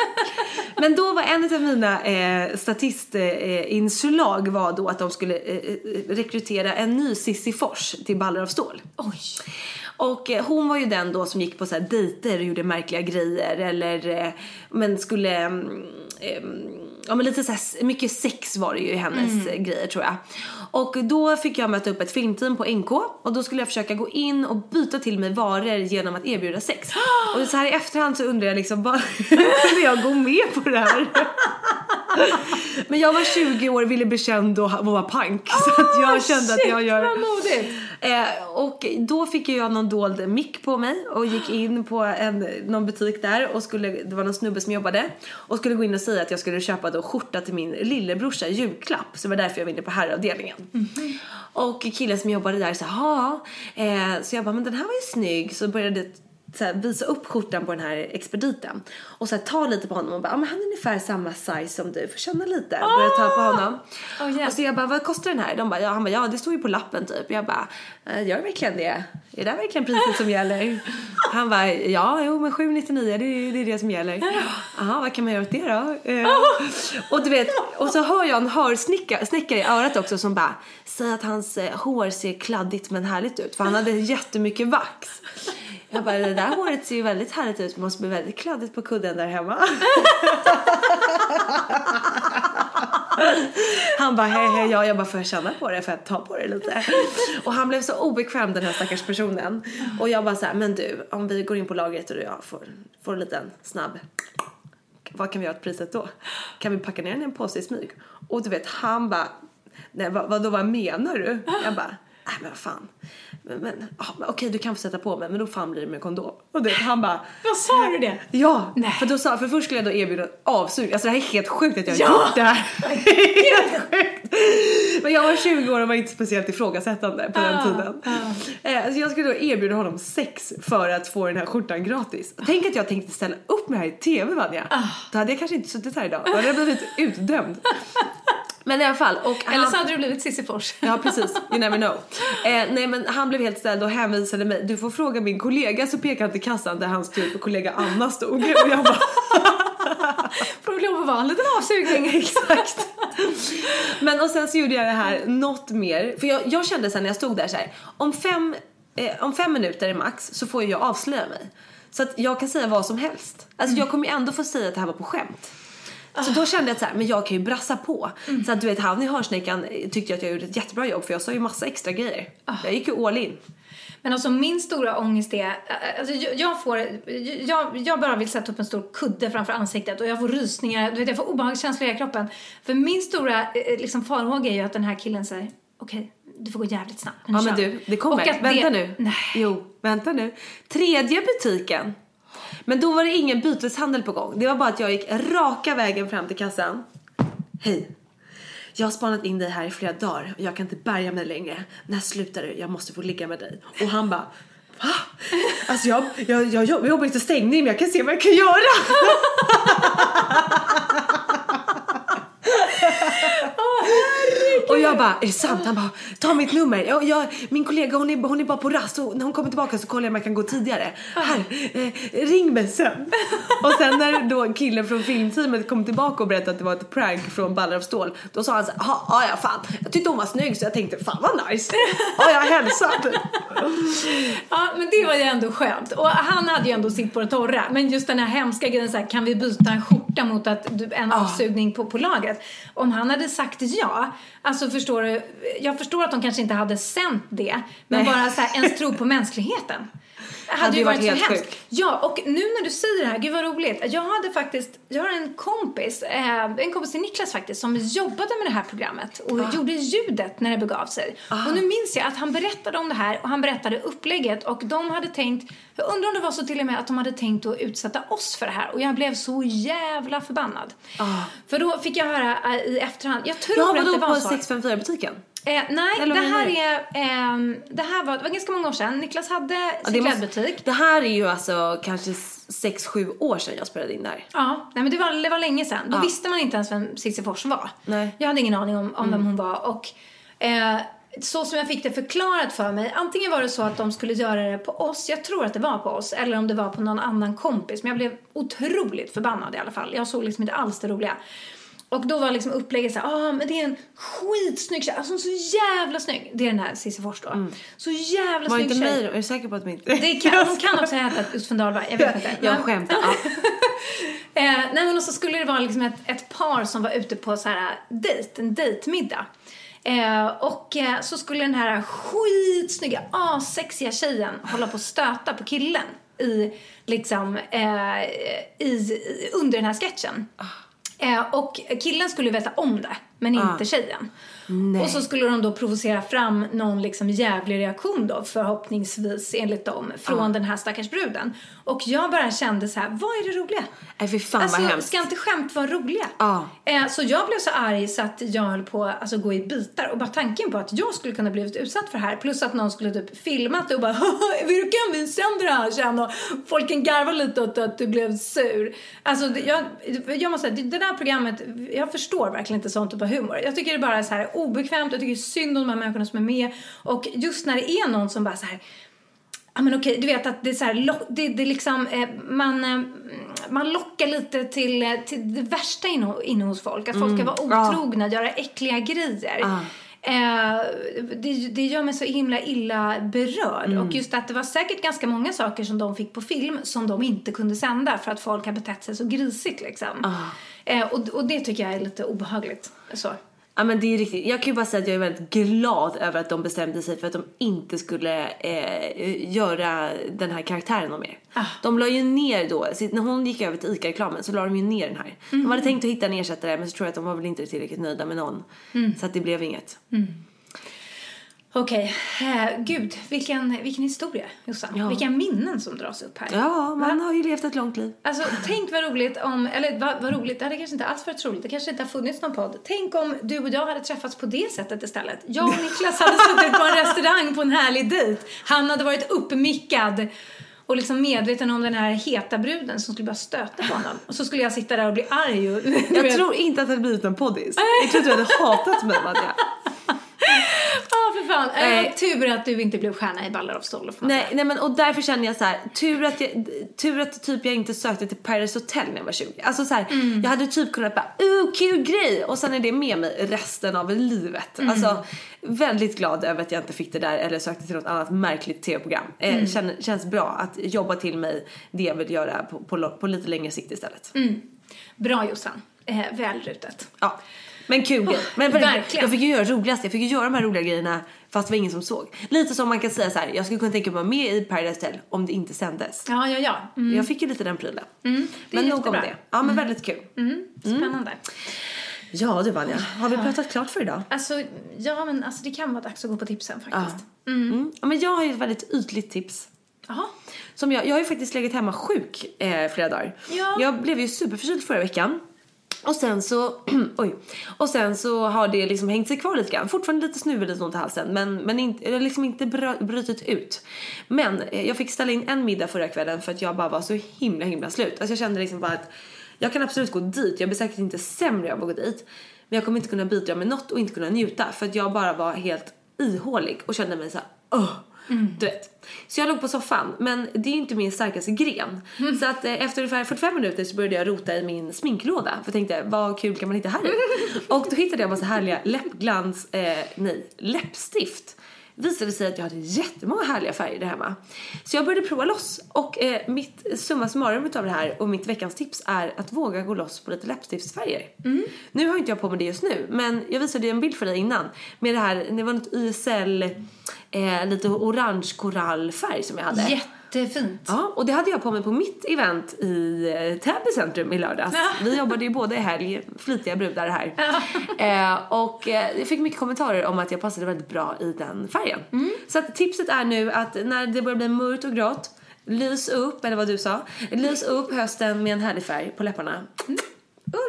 Men då var en av mina eh, statistinslag var då att de skulle eh, eh, rekrytera en ny Sissi Fors till Ballar av stål. Oj. Och eh, hon var ju den då som gick på så här dejter och gjorde märkliga grejer eller eh, men skulle mm, eh, Ja men lite så här, mycket sex var det ju i hennes eh, grejer tror jag. Och då fick jag möta upp ett filmteam på NK och då skulle jag försöka gå in och byta till mig varor genom att erbjuda sex. Och så här i efterhand så undrar jag liksom bara, skulle jag gå med på det här? Men jag var 20 år, ville bli känd och och vara pank. så att jag kände att jag gör... Vad modigt. Eh, och då fick jag någon dold mick på mig och gick in på en, någon butik där och skulle, det var någon snubbe som jobbade och skulle gå in och säga att jag skulle köpa då skjorta till min lillebrorsa i julklapp. Så det var därför jag var inne på herravdelningen. Och killen som jobbade där sa ja, eh, så jag bara men den här var ju snygg så började här, visa upp skjortan på den här expediten och så här, ta lite på honom och bara, ah, men han är ungefär samma size som du, får känna lite. Börja ta på honom. Oh, Och så jag bara, vad kostar den här? De bara, ja, han bara, ja det står ju på lappen typ. Jag bara, "Eh, gör verkligen det? Är det verkligen priset som gäller? Han bara, ja, jo men 799 det, är- det är det som gäller. Jaha, vad kan man göra åt det då? Eh, och du vet, och så hör jag en hörsnickare i örat också som bara, säger att hans eh, hår ser kladdigt men härligt ut. För han hade jättemycket vax. Jag bara, det där håret ser ju väldigt härligt ut. Måste bli väldigt kladdigt på kudden där hemma. Han bara, hej hej, ja, jag bara får jag känna på det för att ta på det lite. Och han blev så obekväm den här stackars personen. Och jag bara så här, men du, om vi går in på lagret och jag får, får en liten snabb vad kan vi göra åt priset då? Kan vi packa ner den i en påse i smyg? Och du vet, han bara, nej vad, vad, då, vad menar du? Jag bara, nej men vad fan. Men, men, ah, okej du kan få sätta på mig men då fan blir det med kondom. Och du vet, han bara, Vad sa du det? ja. Nej. För då sa, för först skulle jag då erbjuda avsugning. Alltså det här är helt sjukt att jag har Ja. gjort det här. helt sjukt. Men jag var 20 år och var inte speciellt ifrågasättande på den tiden. Eh, så jag skulle då erbjuda honom sex för att få den här skjortan gratis. Tänk att jag tänkte ställa upp med det här i TV Vanja. Då hade jag kanske inte suttit här idag. Då hade jag blivit utdömd. Men i alla fall. Och Eller han- så hade du blivit Cissi Fors. Ja precis, you never know. Eh, nej men han blev helt ställd och hänvisade mig. Du får fråga min kollega så pekade han till kassan där hans typ kollega Anna stod. Och jag bara Får du lov att vara en liten avsugning? exakt. Men och sen så gjorde jag det här något mer. För jag, jag kände sen när jag stod där så här. Om fem, eh, om fem minuter max så får jag avslöja mig. Så att jag kan säga vad som helst. Alltså jag kommer ju ändå få säga att det här var på skämt. Så då kände jag att så här, men jag kan ju brassa på. Så att du vet han i hörsnäckan tyckte att jag gjorde ett jättebra jobb för jag sa ju massa extra grejer. Jag gick ju all in. Men alltså min stora ångest är, alltså jag, jag får, jag, jag bara vill sätta upp en stor kudde framför ansiktet och jag får rysningar, du vet jag får obehagskänslor i hela kroppen. För min stora eh, liksom farhåga är ju att den här killen säger, okej, du får gå jävligt snabbt. Ja men kör." du, det kommer. Vänta det- nu. Nej. Jo, vänta nu. Tredje butiken. Men då var det ingen byteshandel på gång. Det var bara att jag gick raka vägen fram till kassan. Hej. Jag har spanat in dig här i flera dagar och jag kan inte bärga mig längre. När slutar du? Jag måste få ligga med dig. Och han bara Va? Alltså jag, jag, jag, jag jobbar inte stängning men jag kan se vad jag kan göra. Och jag bara, är det sant? Han bara, ta mitt nummer. Jag, jag, min kollega hon är, hon är bara på rast och när hon kommer tillbaka så kollar jag om jag kan gå tidigare. Här, eh, ring mig sen. och sen när då killen från filmteamet kom tillbaka och berättade att det var ett prank från Ballar av stål. Då sa han så här, "Ja, ja ja fan, jag tyckte hon var snygg så jag tänkte fan vad nice. Ja jag hälsar. Ja, men det var ju ändå skönt. Och han hade ju ändå sitt på det torra. Men just den här hemska grejen så här, kan vi byta en skjorta mot att du, en avsugning på, på lagret? Om han hade sagt ja, alltså förstår du, jag förstår att de kanske inte hade sänt det, men Nej. bara så här, ens tro på mänskligheten. Hade, Hade ju varit, varit helt sjukt. Ja, och nu när du säger det här, gud vad roligt. Jag hade faktiskt, jag har en kompis, eh, en kompis till Niklas faktiskt, som jobbade med det här programmet och Ah. gjorde ljudet när det begav sig. Och nu minns jag att han berättade om det här och han berättade upplägget och de hade tänkt, jag undrar om det var så till och med att de hade tänkt att utsätta oss för det här och jag blev så jävla förbannad. För då fick jag höra eh, i efterhand, jag tror Ah. Ja att det vadå var på så. 654 butiken? Eh, nej, Eller det här är, ehm, det här var, det var ganska många år sedan. Niklas hade sin det, måste- klädbutik. det här är ju alltså kanske 6-7 år sedan jag spelade in där. Ja, nej men det var, det var länge sedan. Då Ja. visste man inte ens vem Cissi Fors var. Nej. Mm. Jag hade ingen aning om, om vem hon var. Och eh, så som jag fick det förklarat för mig, antingen var det så att de skulle göra det på oss, jag tror att det var på oss, eller om det var på någon annan kompis. Men jag blev otroligt förbannad i alla fall. Jag såg liksom inte alls det roliga. Och då var liksom upplägget så här, ah, men det är en skitsnygg tjej, alltså så jävla snygg. Det är den här Cissi Fors då. Så jävla Mm. Var snygg inte tjej. mig då? Är du säker på att de inte... Det kan, de kan också ha hetat just från Dahlberg, jag vet inte. Jag Men- skämtar. Ja. Eh, nej men och så skulle det vara liksom ett, ett par som var ute på så här dejt, en dejtmiddag. Eh, och eh, så skulle den här skitsnygga, asexiga tjejen hålla på att stöta på killen i, liksom, eh, i, i, under den här sketchen. Eh, och killen skulle veta om det, men inte tjejen. Och så skulle de då provocera fram någon liksom jävlig reaktion då, förhoppningsvis enligt dem, från den här stackars bruden. Och jag bara kände så här, vad är det roliga? Nej fy fan alltså, vad hemskt. ska inte skämt vara roliga? Ja. Eh, så jag blev så arg så att jag höll på att alltså, gå i bitar. Och bara tanken på att jag skulle kunna blivit utsatt för det här. Plus att någon skulle typ filmat det och bara hur kan vi sända det här sen? Och folken garvar lite åt att du blev sur. Alltså jag, jag måste säga, det, det där programmet, jag förstår verkligen inte sånt typ av humor. Jag tycker det bara är så här obekvämt, jag tycker synd om de här människorna som är med. Och just när det är någon som bara så här Ja men okej, du vet att det är så här, det, det liksom, eh, man, eh, man lockar lite till, eh, till det värsta inne, inne hos folk. Att folk ska vara otrogna, göra äckliga grejer. Eh, det, det gör mig så himla illa berörd. Och just att det var säkert ganska många saker som de fick på film som de inte kunde sända för att folk har betett sig så grisigt liksom. Eh, och, och det tycker jag är lite obehagligt. Så. Ja men det är riktigt. Jag kan ju bara säga att jag är väldigt glad över att de bestämde sig för att de inte skulle eh, göra den här karaktären någon mer. De la ju ner då, när hon gick över till ICA-reklamen så la de ju ner den här. De hade tänkt att hitta en ersättare men så tror jag att de var väl inte tillräckligt nöjda med någon. Så att det blev inget. Okej, eh, gud vilken, vilken historia Jossan. Vilka minnen som dras upp här. Ja, man har ju levt ett långt liv. Alltså tänk vad roligt om, eller vad, vad roligt, det hade kanske inte alls varit roligt, det kanske inte har funnits någon podd. Tänk om du och jag hade träffats på det sättet istället. Jag och Niklas hade suttit på en restaurang på en härlig dejt. Han hade varit uppmickad och liksom medveten om den här heta bruden som skulle börja stöta på honom. Och så skulle jag sitta där och bli arg och... Jag tror inte att det hade blivit en poddis. Jag tror att du hade hatat mig Madja. Fan. Nej. Tur att du inte blev stjärna i Ballar of Stål, får man Nej, nej men och därför känner jag så här, tur att jag, tur att typ jag inte sökte till Paradise Hotel när jag var 20. Alltså så här, jag hade typ kunnat bara, uh kul grej och sen är det med mig resten av livet. Alltså väldigt glad över att jag inte fick det där eller sökte till något annat märkligt tv-program. Eh, känner, känns bra att jobba till mig det jag vill göra på, på, på lite längre sikt istället. Bra Jossan. Eh, väl rutet. Ja. Men kul. Men verkligen. verkligen. Jag fick ju göra roligast. Jag fick ju göra de här roliga grejerna fast det var ingen som såg. Lite som man kan säga så här. jag skulle kunna tänka mig att vara med i Paradise Hotel om det inte sändes. Ja, ja, ja. Mm. Jag fick ju lite den prylen. är men nog om det. Ja men väldigt kul. Spännande. Ja du Vanja, har vi pratat klart för idag? Alltså, ja men alltså det kan vara dags att gå på tipsen faktiskt. Mm. Ja, men jag har ju ett väldigt ytligt tips. Jaha. Som jag, jag har ju faktiskt legat hemma sjuk eh, flera dagar. Ja. Jag blev ju superförkyld förra veckan. Och sen så, oj. Och sen så har det liksom hängt sig kvar lite grann. Fortfarande lite snuvig, lite ont i halsen. Men, men inte, har liksom inte brutit ut. Men eh, jag fick ställa in en middag förra kvällen för att jag bara var så himla himla slut. Alltså jag kände liksom bara att jag kan absolut gå dit. Jag blir säkert inte sämre av att gå dit. Men jag kommer inte kunna bidra med något och inte kunna njuta. För att jag bara var helt ihålig och kände mig så här, "Åh." Du vet. Så jag låg på soffan, men det är ju inte min starkaste gren. Så att eh, efter ungefär 45 minuter så började jag rota i min sminklåda. För jag tänkte, vad kul kan man hitta här i? Och då hittade jag massa härliga läppglans, eh, nej, läppstift. Visade sig att jag hade jättemånga härliga färger där hemma. Så jag började prova loss. Och eh, mitt summa summarum utav det här och mitt veckans tips är att våga gå loss på lite läppstiftsfärger. Nu har inte jag på mig det just nu, men jag visade ju en bild för dig innan. Med det här, det var något YSL, eh, lite orange korallfärg som jag hade. Jättefint. Ja, och det hade jag på mig på mitt event i eh, Täby centrum i lördags. Vi jobbade ju både i helg, flitiga brudar här. eh, och eh, jag fick mycket kommentarer om att jag passade väldigt bra i den färgen. Så att tipset är nu att när det börjar bli mörkt och grått, lys upp, eller vad du sa, lys upp hösten med en härlig färg på läpparna.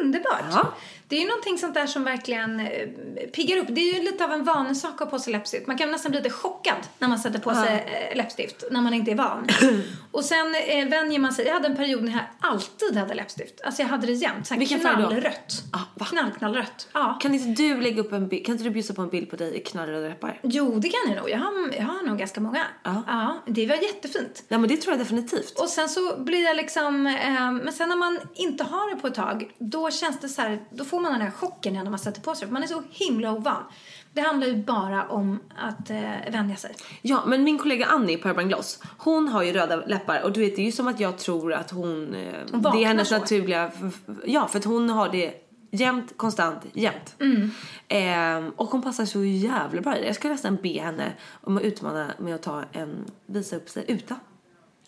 Underbart. Ja. Det är ju någonting sånt där som verkligen eh, piggar upp. Det är ju lite av en vanesak att ha på sig läppstift. Man kan nästan bli lite chockad när man sätter på sig eh, läppstift, när man inte är van. och sen eh, vänjer man sig. Jag hade en period när jag alltid hade läppstift. Alltså jag hade det jämt. Så här Vilken knallrött. Ah, va? Knallknallrött. Ja. Kan inte du lägga upp en bild, kan inte du bjussa på en bild på dig i knallröda läppar? Jo, det kan jag nog. Jag har, jag har nog ganska många. Ja. ja. Det var jättefint. Ja men det tror jag definitivt. Och sen så blir jag liksom, eh, men sen när man inte har det på ett tag, då känns det så här, då får man den här chocken när man sätter på sig för Man är så himla ovan. Det handlar ju bara om att eh, vänja sig. Ja, men min kollega Annie på Urban Gloss, hon har ju röda läppar och du vet det är ju som att jag tror att hon, eh, Hon det är hennes så. naturliga, ja för att hon har det jämt, konstant, jämt. Mm. Ehm, och hon passar så jävla bra i det. Jag ska nästan be henne om att utmana med att ta en, visa upp sig utan.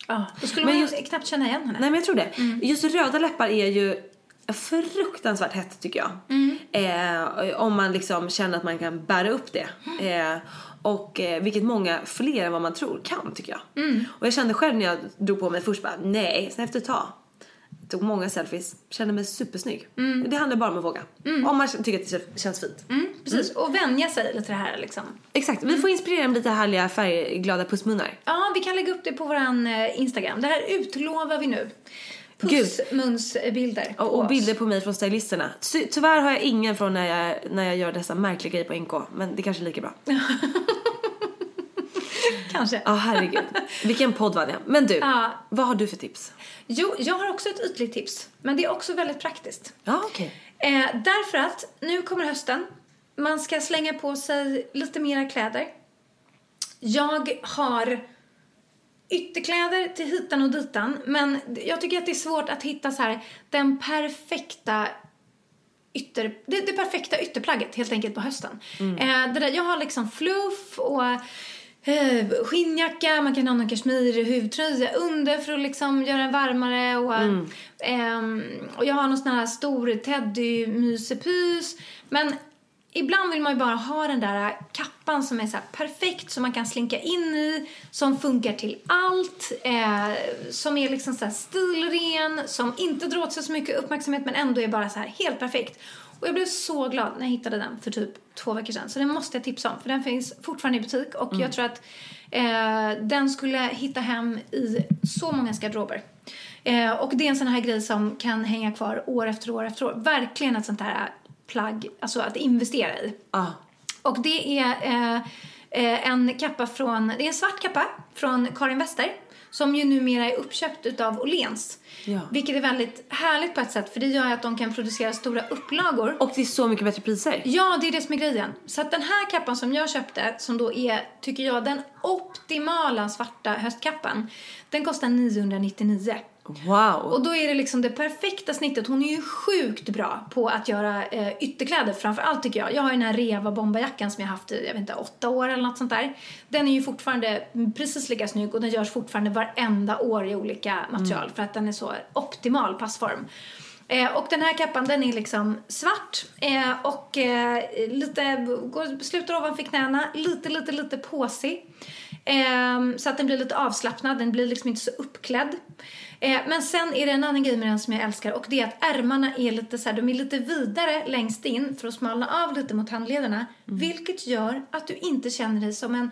Ja. Då skulle Men man just- ju knappt känna igen henne. Nej men jag tror det. Mm. Just röda läppar är ju fruktansvärt hett tycker jag. Eh, om man liksom känner att man kan bära upp det. Eh, och eh, vilket många fler än vad man tror kan tycker jag. Och jag kände själv när jag drog på mig först bara nej, sen efter ett tag tog många selfies, kände mig supersnygg. Det handlar bara om att våga. Om man tycker att det känns fint. Precis, och vänja sig lite till det här liksom. Exakt, vi får inspirera med lite härliga färgglada pussmunnar. Ja, vi kan lägga upp det på våran eh, Instagram. Det här utlovar vi nu. Pussmunsbilder Och, och bilder på mig från stylisterna. Ty, tyvärr har jag ingen från när jag, när jag gör dessa märkliga grejer på NK. Men det kanske är lika bra. Kanske. Ja, herregud. Vilken podd var det? Men du, Ja. vad har du för tips? Jo, jag har också ett ytligt tips. Men det är också väldigt praktiskt. Ja, okej. Eh, därför att nu kommer hösten. Man ska slänga på sig lite mera kläder. Jag har ytterkläder till hitan och ditan. Men jag tycker att det är svårt att hitta så här den perfekta ytter, det, det perfekta ytterplagget helt enkelt på hösten. Eh, det där, jag har liksom fluff och eh, skinnjacka, man kan ha någon kashmir huvtröja under för att liksom göra den varmare och, ehm, och jag har någon sån här stor teddy mysepys. Men ibland vill man ju bara ha den där kappan som är så perfekt som man kan slinka in i, som funkar till allt, eh, som är liksom så stilren, som inte drar åt sig så mycket uppmärksamhet men ändå är bara så här helt perfekt. Och jag blev så glad när jag hittade den för typ två veckor sedan. Så den måste jag tipsa om för den finns fortfarande i butik och jag tror att eh, den skulle hitta hem i så många garderober. Eh, och det är en sån här grej som kan hänga kvar år efter år efter år. Verkligen ett sånt här plagg, alltså att investera i. Ah. Och det är eh, eh, en kappa från, det är en svart kappa från Karin Wester som ju numera är uppköpt utav Åhléns. Ja. Vilket är väldigt härligt på ett sätt för det gör att de kan producera stora upplagor. Och det är så mycket bättre priser. Ja, det är det som är grejen. Så att den här kappan som jag köpte, som då är, tycker jag, den optimala svarta höstkappan, den kostar 999. Wow. Och då är det liksom det perfekta snittet. Hon är ju sjukt bra på att göra eh, ytterkläder framför allt tycker jag. Jag har ju den här Reva bomberjackan som jag haft i, jag vet inte, åtta år eller något sånt där. Den är ju fortfarande precis lika snygg och den görs fortfarande varenda år i olika material för att den är så optimal passform. Eh, och den här kappan den är liksom svart eh, och eh, lite, går, slutar ovanför knäna, lite, lite, lite påsig. Eh, så att den blir lite avslappnad, den blir liksom inte så uppklädd. Eh, men sen är det en annan grej med den som jag älskar och det är att ärmarna är lite så här, de är lite vidare längst in för att smalna av lite mot handlederna. Vilket gör att du inte känner dig som en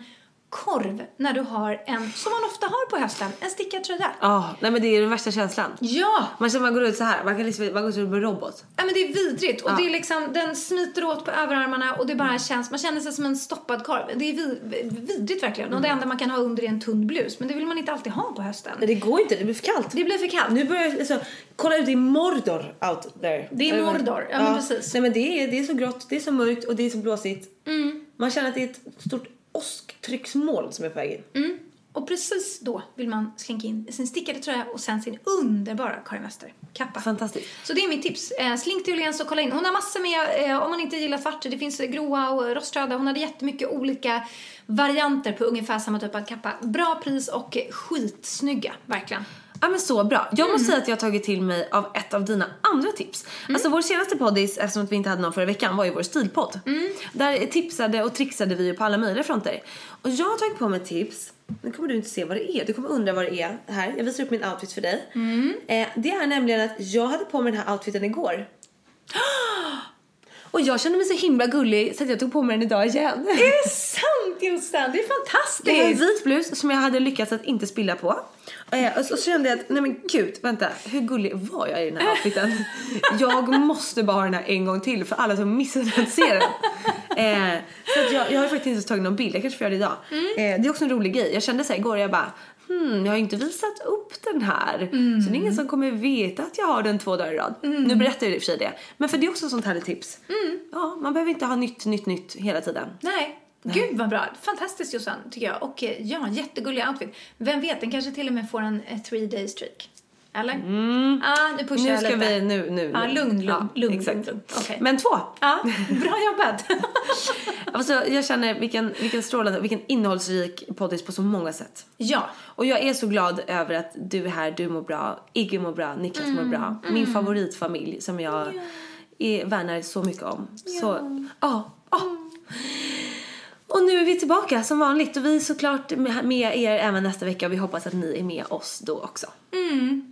korv när du har en, som man ofta har på hösten, en stickad tröja. Ah, nej men det är den värsta känslan. Ja! Man känner man går ut så här, man kan liksom, man går ut som en robot. Ja men det är vidrigt och Ja. det är liksom, den smiter åt på överarmarna och det bara känns, man känner sig som en stoppad korv. Det är vid, vidrigt verkligen. Och det enda man kan ha under är en tunn blus. Men det vill man inte alltid ha på hösten. Men det går inte, det blir för kallt. Det blir för kallt. Nu börjar jag, alltså, kolla ut, det är Mordor out there. Det är? Mordor, ja, men precis. Nej men det är, det är så grått, det är så mörkt och det är så blåsigt. Mm. Man känner att det är ett stort åsktrycksmoln som är på väg in. Och precis då vill man slinka in sin stickade tröja och sen sin underbara Karin Wester kappa. Fantastiskt. Så det är mitt tips. Eh, slink till Åhléns och kolla in. Hon har massor med, eh, om man inte gillar svart, det finns gråa och roströda. Hon hade jättemycket olika varianter på ungefär samma typ av kappa. Bra pris och skitsnygga, verkligen. Ja men så bra. Jag Mm. måste säga att jag har tagit till mig av ett av dina andra tips. Alltså vår senaste poddis, eftersom att vi inte hade någon förra veckan, var ju vår stilpodd. Mm. Där tipsade och trixade vi ju på alla möjliga fronter. Och jag har tagit på mig tips, nu kommer du inte se vad det är, du kommer undra vad det är här. Jag visar upp min outfit för dig. Mm. Eh, det är nämligen att jag hade på mig den här outfiten igår. Och jag kände mig så himla gullig så att jag tog på mig den idag igen. Är det sant Jossan? Det är fantastiskt! Det är en vit blus som jag hade lyckats att inte spilla på. Eh, och så kände jag att, nej men gud, vänta, hur gullig var jag i den här outfiten? jag måste bara ha den här en gång till för alla som missade att se den. Eh, så att jag, jag har faktiskt inte tagit någon bild, jag kanske får göra det idag. Eh, det är också en rolig grej. Jag kände så här igår, jag bara, hmm, jag har inte visat upp den här. Så det är ingen som kommer veta att jag har den två dagar i rad. Nu berättar jag i och för sig det. Men för det är också sånt här tips. Ja, man behöver inte ha nytt, nytt, nytt hela tiden. Nej. Gud vad bra. Fantastiskt Jossan tycker jag. Och eh, ja, jättegullig outfit. Vem vet, den kanske till och med får en eh, three day streak. Eller? Ja, nu pushar Nu jag ska lite. vi, nu, nu. Nu. lugn, lugn, Ja, lugn, exakt. lugn. Okej. Men två. Ja, bra jobbat. Alltså, jag känner vilken, vilken strålande, vilken innehållsrik poddis på så många sätt. ja. Och jag är så glad över att du är här, du mår bra, Iggy mår bra, Niklas mår bra. Min favoritfamilj som jag är, värnar så mycket om. Så, ja. ja. Och nu är vi tillbaka som vanligt och vi är såklart med, er även nästa vecka och vi hoppas att ni är med oss då också.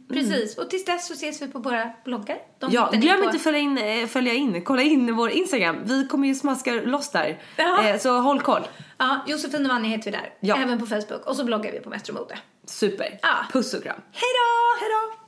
Precis. Och tills dess så ses vi på våra bloggar. De Ja, glöm inte följa in, eh, följa in, kolla in vår Instagram. Vi kommer ju smaska loss där. Eh, Så håll koll. Ja, Josefin och Vanni heter vi där. Ja. Även på Facebook. Och så bloggar vi på Metro Mode. Super. Ja. Puss och kram. Hej då! Hej då!